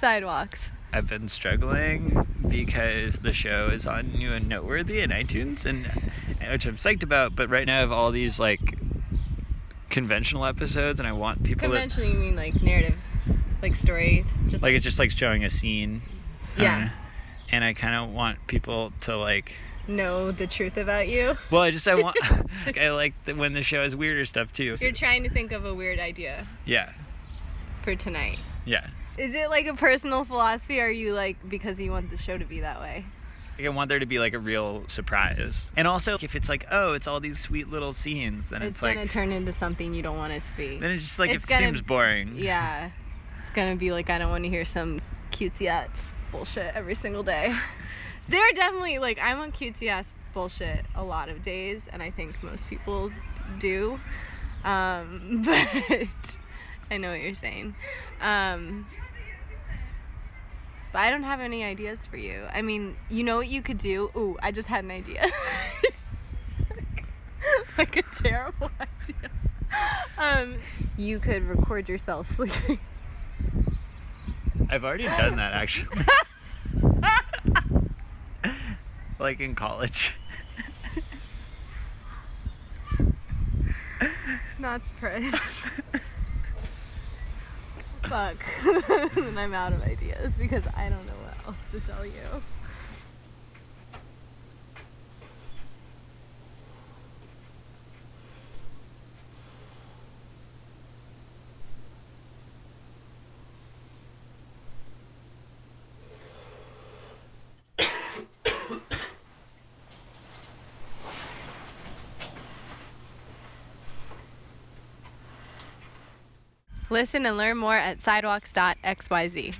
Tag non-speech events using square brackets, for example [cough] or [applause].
Sidewalks. I've been struggling because the show is on new and noteworthy in iTunes, and which I'm psyched about. But right now, I have all these like conventional episodes, and I want people to Conventional, you mean like narrative, like stories, just like it's just like showing a scene. Yeah. don't. And I kind of want people to like. know the truth about you. Well, I just I want. [laughs] like, I like that when the show has weirder stuff too. You're trying to think of a weird idea yeah, for tonight. yeah. Is it like a personal philosophy? Or are you like because you want the show to be that way? Like, I want there to be like a real surprise. And also, if it's like, oh, it's all these sweet little scenes, then It's, it's, like, gonna turn into something you don't want it to be. then it's just like it's it gonna- seems boring. Yeah, it's gonna be like I don't want to hear some cutesy ass bullshit every single day. [laughs] there are definitely like I'm on cutesy ass bullshit a lot of days, and I think most people do. Um, [laughs] but I know what you're saying. Um, but I don't have any ideas for you. I mean, you know what you could do? Ooh, I just had an idea. [laughs] like a terrible [laughs] idea. Um, you could record yourself sleeping. I've already done that actually. [laughs] like in college. Not surprised. Fuck. [laughs] and I'm out of ideas because I don't know what else to tell you. Listen and learn more at sidewalks.xyz.